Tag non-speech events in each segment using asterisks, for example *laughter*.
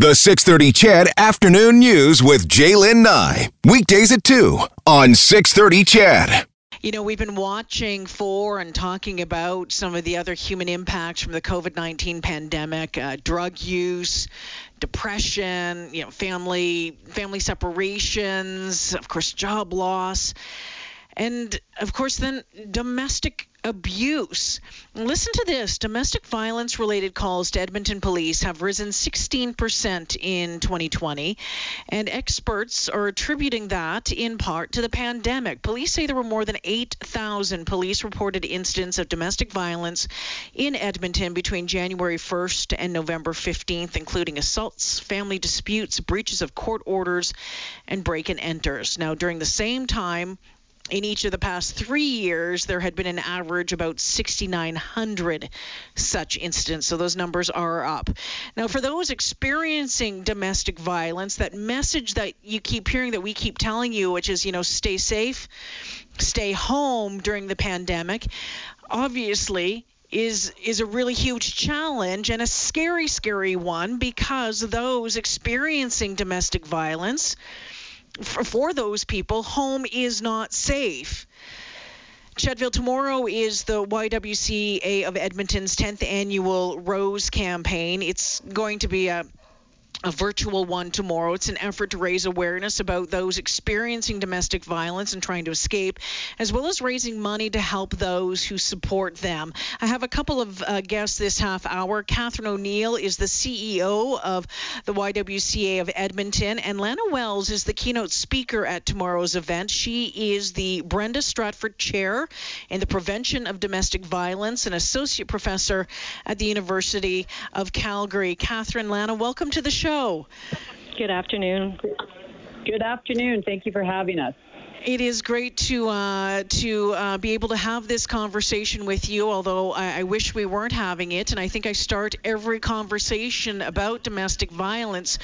The 630 CHED Afternoon News with Jaylen Nye. Weekdays at 2 on 630 CHED. You know, we've been watching for and talking about some of the other human impacts from the COVID 19 pandemic uh, drug use, depression, you know, family, family separations, of course, job loss. And of course, then domestic abuse. Listen to this domestic violence related calls to Edmonton police have risen 16% in 2020, and experts are attributing that in part to the pandemic. Police say there were more than 8,000 police reported incidents of domestic violence in Edmonton between January 1st and November 15th, including assaults, family disputes, breaches of court orders, and break and enters. Now, during the same time, in each of the past three years, there had been an average about 6,900 such incidents. So those numbers are up. Now, for those experiencing domestic violence, that message that you keep hearing, that we keep telling you, which is, you know, stay safe, stay home during the pandemic, obviously is is a really huge challenge and a scary scary one because those experiencing domestic violence for, for those people, home is not safe. CHEDville Tomorrow is the YWCA of Edmonton's 10th annual Rose campaign. It's going to be a a virtual one tomorrow. It's an effort to raise awareness about those experiencing domestic violence and trying to escape, as well as raising money to help those who support them. I have a couple of uh, guests this half hour. Catherine O'Neill is the CEO of the YWCA of Edmonton, and Lana Wells is the keynote speaker at tomorrow's event. She is the Brenda Strafford Chair in the Prevention of Domestic Violence and Associate Professor at the University of Calgary. Catherine, Lana, welcome to the show show. Good afternoon. Good afternoon. Thank you for having us. It is great to uh, to uh, be able to have this conversation with you. Although I, I, wish we weren't having it, and I think I start every conversation about domestic violence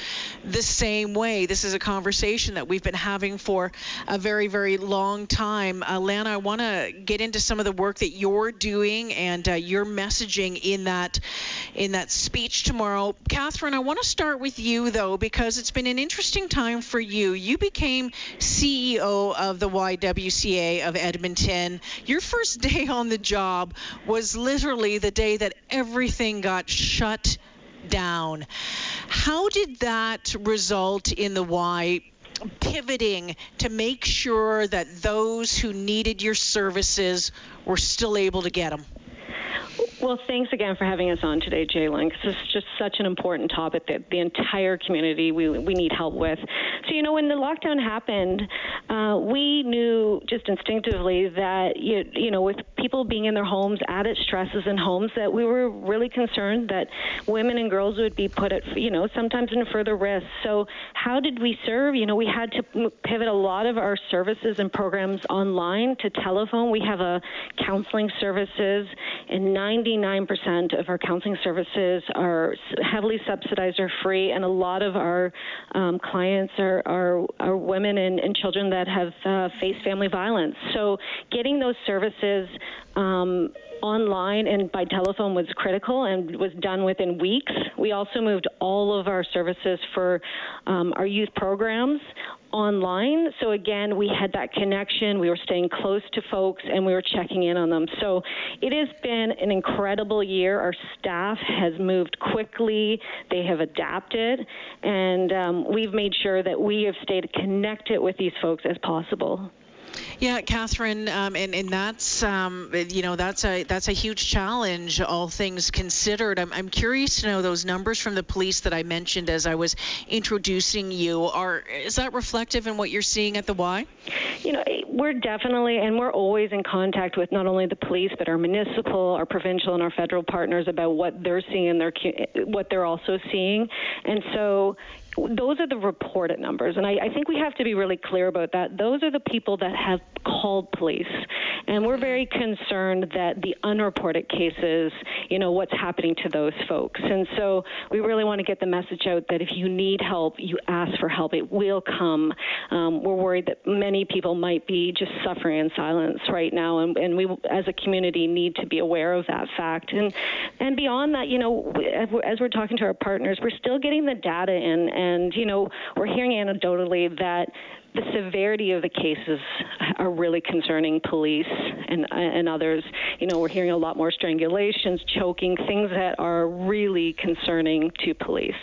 the same way. This is a conversation that we've been having for a very very long time. Uh, Lana, I want to get into some of the work that you're doing and uh, your messaging in that in that speech tomorrow. Catherine, I want to start with you though because it's been an interesting time for you. You became CEO of the YWCA of Edmonton. Your first day on the job was literally the day that everything got shut down. How did that result in the Y pivoting to make sure that those who needed your services were still able to get them? Well, thanks again for having us on today, Jaylen, because this is just such an important topic that the entire community we, we need help with. So, you know, when the lockdown happened, uh, we knew just instinctively that, you, you know, with people being in their homes, added stresses in homes, that we were really concerned that women and girls would be put at, you know, sometimes in further risk. So, how did we serve? You know, we had to pivot a lot of our services and programs online to telephone. We have a counseling services and 90 99% of our counseling services are heavily subsidized or free, and a lot of our um, clients are, are, are women and, and, children that have uh, faced family violence. So, getting those services um, online and by telephone was critical and was done within weeks. We also moved all of our services for um, our youth programs online. So again, we had that connection. We were staying close to folks and we were checking in on them. So it has been an incredible year. Our staff has moved quickly. They have adapted, and um, we've made sure that we have stayed connected with these folks as possible. Yeah, Catherine, um, and and that's um, you know that's a that's a huge challenge, all things considered. I'm I'm curious to know those numbers from the police that I mentioned as I was introducing you. Are is that reflective in what you're seeing at the Y? You know, we're definitely and we're always in contact with not only the police but our municipal, our provincial, and our federal partners about what they're seeing and their what they're also seeing, and so those are the reported numbers. And I, I, think we have to be really clear about that. Those are the people that have called police. And we're very concerned that the unreported cases, you know, what's happening to those folks. And so we really want to get the message out that if you need help, you ask for help. It will come. Um, we're worried that many people might be just suffering in silence right now, and, and we, as a community, need to be aware of that fact. And and beyond that, you know, as we're talking to our partners, we're still getting the data in, and you know, we're hearing anecdotally that the severity of the cases are really concerning police and and others. You know, we're hearing a lot more strangulations, choking, things that are really concerning to police.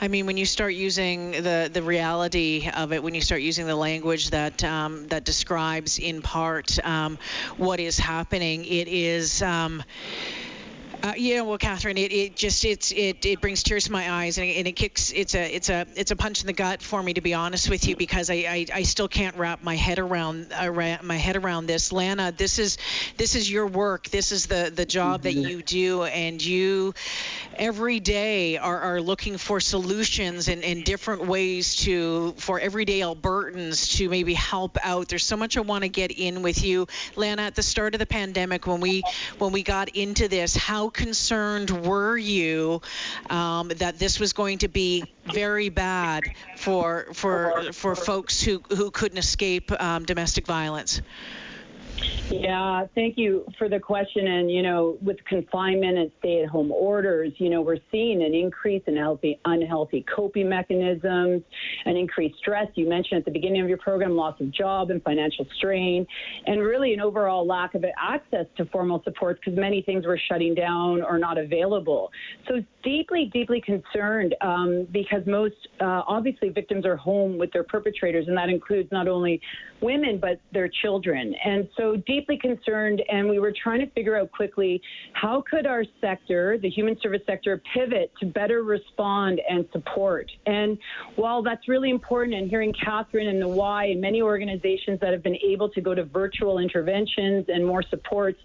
I mean, when you start using the the reality of it, when you start using the language that um, that describes in part um, what is happening, it is. Um, uh, yeah, well, Catherine, it, it just it's it, it brings tears to my eyes and it, and it kicks it's a it's a it's a punch in the gut for me to be honest with you because I I, I still can't wrap my head around uh, my head around this. Lana, this is this is your work. This is the the job that you do, and you every day are, are looking for solutions and, and different ways to for everyday Albertans to maybe help out. There's so much I want to get in with you, Lana. At the start of the pandemic, when we when we got into this, how concerned were you um, that this was going to be very bad for for for folks who who couldn't escape um, domestic violence? Yeah, thank you for the question. And, you know, with confinement and stay at home orders, you know, we're seeing an increase in healthy, unhealthy coping mechanisms, an increased stress. You mentioned at the beginning of your program loss of job and financial strain, and really an overall lack of access to formal supports because many things were shutting down or not available. So, deeply, deeply concerned um, because most uh, obviously victims are home with their perpetrators, and that includes not only women but their children. And so, deeply concerned, and we were trying to figure out quickly how could our sector, the human service sector, pivot to better respond and support. And while that's really important, and hearing Catherine and the Y, and many organizations that have been able to go to virtual interventions and more supports,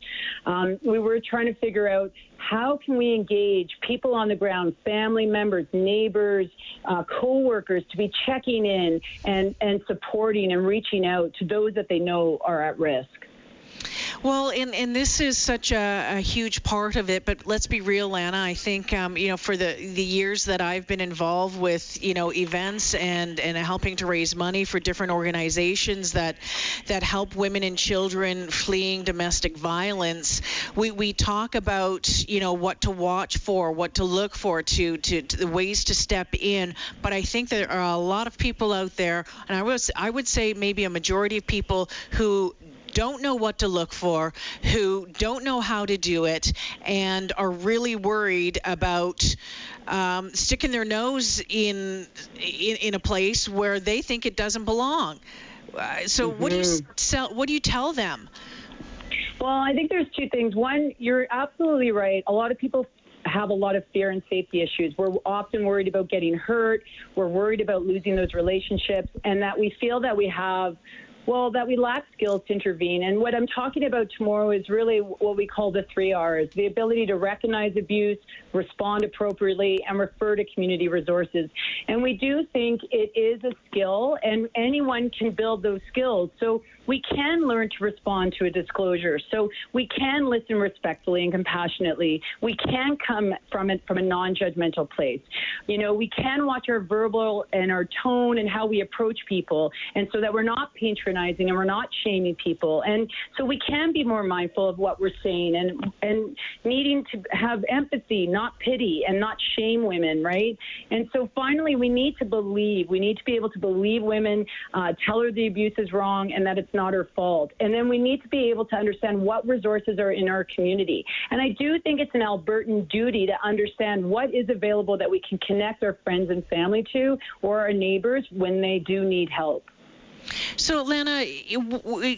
um, we were trying to figure out how can we engage people on the ground, family members, neighbors, uh, co-workers to be checking in and, and supporting and reaching out to those that they know are at risk? Well, and, and this is such a, a huge part of it, but let's be real, Lana. I think, um, you know, for the, the years that I've been involved with, you know, events and, and helping to raise money for different organizations that that help women and children fleeing domestic violence, we, we talk about, you know, what to watch for, what to look for, to, to, to the ways to step in. But I think there are a lot of people out there, and I was I would say maybe a majority of people who don't know what to look for, who don't know how to do it, and are really worried about um, sticking their nose in, in, in a place where they think it doesn't belong. Uh, so mm-hmm. what do you sell, what do you tell them? Well, I think there's two things. One, you're absolutely right. A lot of people have a lot of fear and safety issues. We're often worried about getting hurt. We're worried about losing those relationships, and that we feel that we have well, that we lack skills to intervene. And what I'm talking about tomorrow is really what we call the three R's the ability to recognize abuse, respond appropriately, and refer to community resources. And we do think it is a skill, and anyone can build those skills. So we can learn to respond to a disclosure. So we can listen respectfully and compassionately. We can come from it from a non-judgmental place. You know, we can watch our verbal and our tone and how we approach people, and so that we're not patronizing and we're not shaming people. And so we can be more mindful of what we're saying and and needing to have empathy, not pity, and not shame women, right? And so finally, we need to believe. We need to be able to believe women, uh, tell her the abuse is wrong, and that it's not her fault. And then we need to be able to understand what resources are in our community. And I do think it's an Albertan duty to understand what is available that we can connect our friends and family to or our neighbors when they do need help. So, Lana,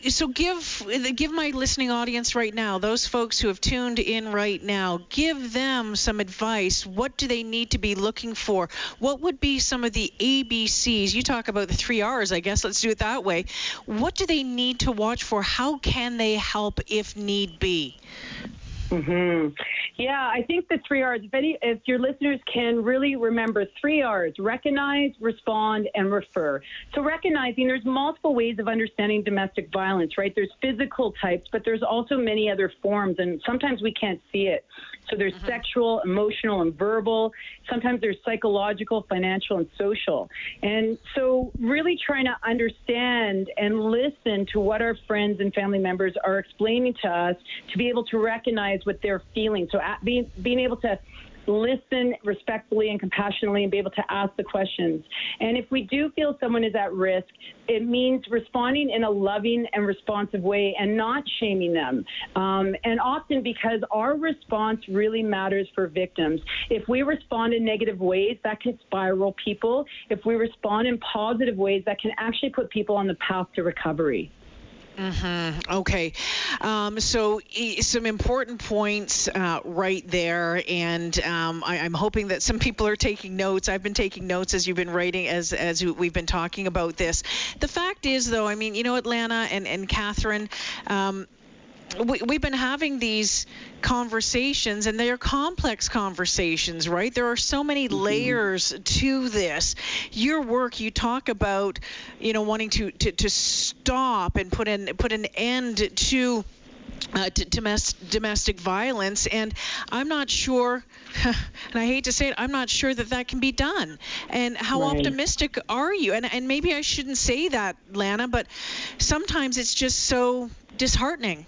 so give give my listening audience right now, those folks who have tuned in right now, give them some advice. What do they need to be looking for? What would be some of the ABCs? You talk about the three R's, I guess. Let's do it that way. What do they need to watch for? How can they help if need be? Mm-hmm. Yeah, I think the three R's. If any, if your listeners can really remember three R's: recognize, respond, and refer. So recognizing there's multiple ways of understanding domestic violence. Right? There's physical types, but there's also many other forms, and sometimes we can't see it. So there's mm-hmm. sexual, emotional, and verbal. Sometimes there's psychological, financial, and social. And so really trying to understand and listen to what our friends and family members are explaining to us to be able to recognize what they're feeling. So being being able to listen respectfully and compassionately and be able to ask the questions. And if we do feel someone is at risk, it means responding in a loving and responsive way and not shaming them. Um, and often because our response really matters for victims. If we respond in negative ways, that can spiral people. If we respond in positive ways, that can actually put people on the path to recovery. Mm-hmm. Okay. Um, so, some important points uh, right there, and um, I, am hoping that some people are taking notes. I've been taking notes as you've been writing, as as we've been talking about this. The fact is, though, I mean, you know, Atlanta and and Catherine. Um, we, we've been having these conversations and they're complex conversations right there are so many mm-hmm. layers to this your work you talk about you know wanting to to, to stop and put an put an end to uh, to domestic, domestic violence, and I'm not sure, *laughs* and I hate to say it, I'm not sure that that can be done. And how right. optimistic are you? And and maybe I shouldn't say that, Lana, but sometimes it's just so disheartening.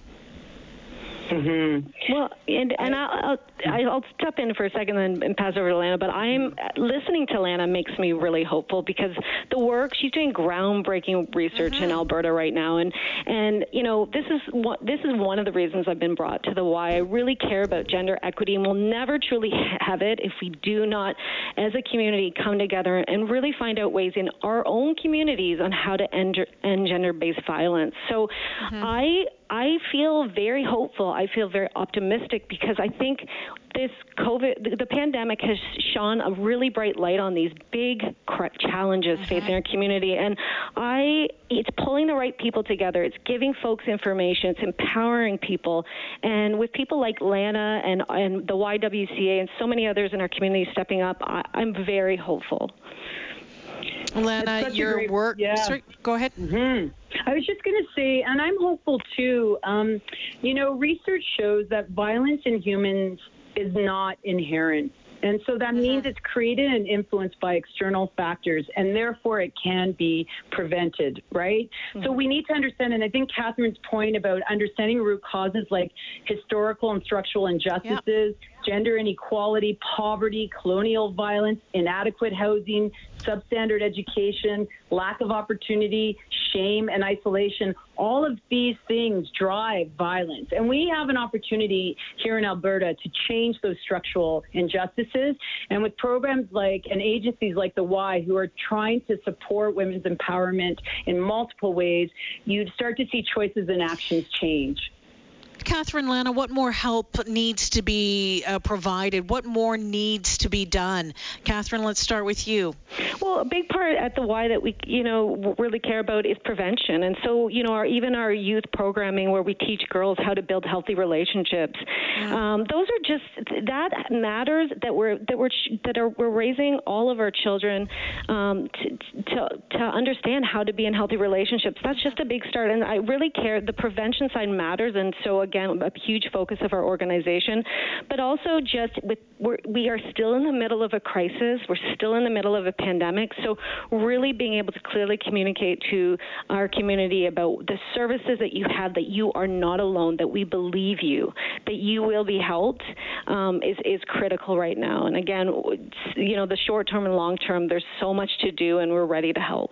Mm-hmm. Well, and and I'll, I'll I'll step in for a second and, and pass over to Lana. But I'm listening to Lana makes me really hopeful because the work she's doing groundbreaking research mm-hmm. in Alberta right now, and and you know this is what this is one of the reasons I've been brought to the Y I really care about gender equity, and we'll never truly have it if we do not, as a community, come together and really find out ways in our own communities on how to end, end gender-based violence. So mm-hmm. I I feel very hopeful. I feel very optimistic because I think this COVID, the pandemic has shone a really bright light on these big challenges mm-hmm. facing our community. And I, it's pulling the right people together. It's giving folks information. It's empowering people. And with people like Lana and, and the YWCA and so many others in our community stepping up, I, I'm very hopeful. Lana, your great, work. Yeah. Sorry, go ahead. Mm-hmm. I was just going to say, and I'm hopeful too. Um, you know, research shows that violence in humans is not inherent. And so that mm-hmm. means it's created and influenced by external factors, and therefore it can be prevented, right? Mm-hmm. So we need to understand, and I think Catherine's point about understanding root causes like historical and structural injustices, yep gender inequality, poverty, colonial violence, inadequate housing, substandard education, lack of opportunity, shame, and isolation. All of these things drive violence. And we have an opportunity here in Alberta to change those structural injustices. And with programs like and agencies like the Y who are trying to support women's empowerment in multiple ways, you'd start to see choices and actions change. Catherine Lana, what more help needs to be uh, provided? What more needs to be done? Catherine, let's start with you. Well, a big part at the Y that we, you know, really care about is prevention. And so, you know, our, even our youth programming where we teach girls how to build healthy relationships, mm. um, those are just that matters that we're that we're that are we're raising all of our children um, to, to to understand how to be in healthy relationships. That's just a big start, and I really care. The prevention side matters, and so again, a huge focus of our organization, but also just with we're, we are still in the middle of a crisis. We're still in the middle of a pandemic. So really being able to clearly communicate to our community about the services that you have, that you are not alone, that we believe you, that you will be helped, um, is is critical right now. And again, you know, the short term and long term, there's so much to do, and we're ready to help.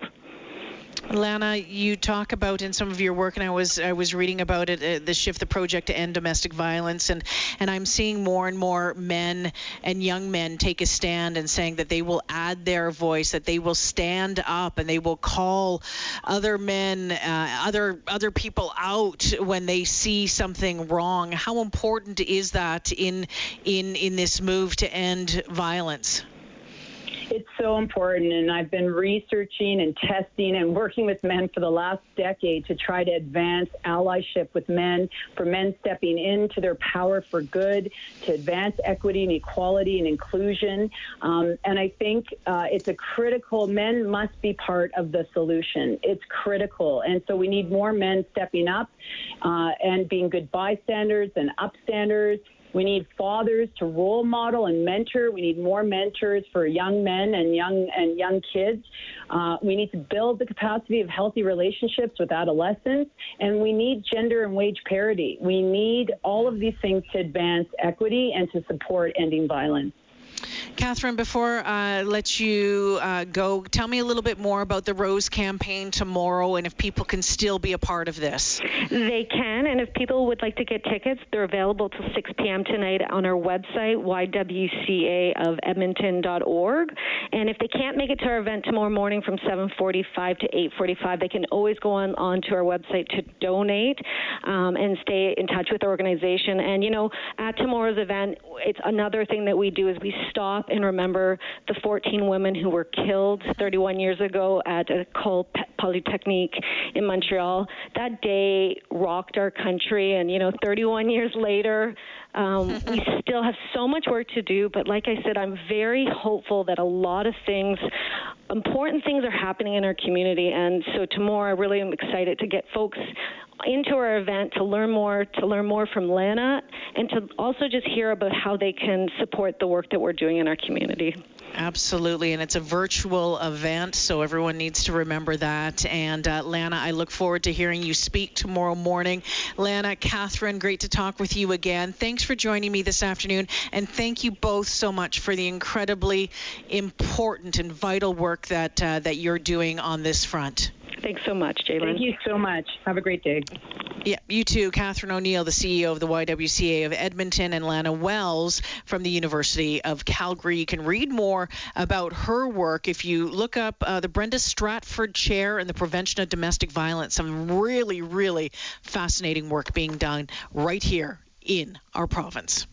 Lana, you talk about in some of your work, and I was I was reading about it, uh, the shift the project to end domestic violence, and and I'm seeing more and more men and young men take a stand and saying that they will add their voice, that they will stand up, and they will call other men, uh, other other people out when they see something wrong. How important is that in in in this move to end violence? It's so important, and I've been researching and testing and working with men for the last decade to try to advance allyship with men, for men stepping into their power for good, to advance equity and equality and inclusion. Um, and I think uh, it's a critical, men must be part of the solution. It's critical. And so we need more men stepping up uh, and being good bystanders and upstanders we need fathers to role model and mentor. We need more mentors for young men and young and young kids. Uh, we need to build the capacity of healthy relationships with adolescents, and we need gender and wage parity. We need all of these things to advance equity and to support ending violence. Catherine, before I uh, let you uh, go, tell me a little bit more about the Rose campaign tomorrow and if people can still be a part of this. They can, and if people would like to get tickets, they're available till 6 p.m. tonight on our website, ywcaofedmonton.org. And if they can't make it to our event tomorrow morning from 7:45 to 8:45, they can always go on onto our website to donate um, and stay in touch with the organization. And you know, at tomorrow's event, it's another thing that we do is we stop and remember the 14 women who were killed 31 years ago at a École Polytechnique in Montreal. That day rocked our country, and you know, 31 years later, um, we *laughs* still have so much work to do. But like I said, I'm very hopeful that a lot of things, important things, are happening in our community. And so tomorrow, I really am excited to get folks into our event to learn more, to learn more from Lana, and to also just hear about how they can support the work that we're doing in our community. Absolutely, and it's a virtual event, so everyone needs to remember that. And uh, Lana, I look forward to hearing you speak tomorrow morning. Lana, Catherine, great to talk with you again. Thanks for joining me this afternoon, and thank you both so much for the incredibly important and vital work that uh, that you're doing on this front. Thanks so much, Jaylen. Thank you so much. Have a great day. Yeah, you too. Catherine O'Neill, the CEO of the YWCA of Edmonton, and Lana Wells from the University of Calgary. You can read more about her work if you look up uh, the Brenda Strafford Chair in the Prevention of Domestic Violence. Some really, really fascinating work being done right here in our province.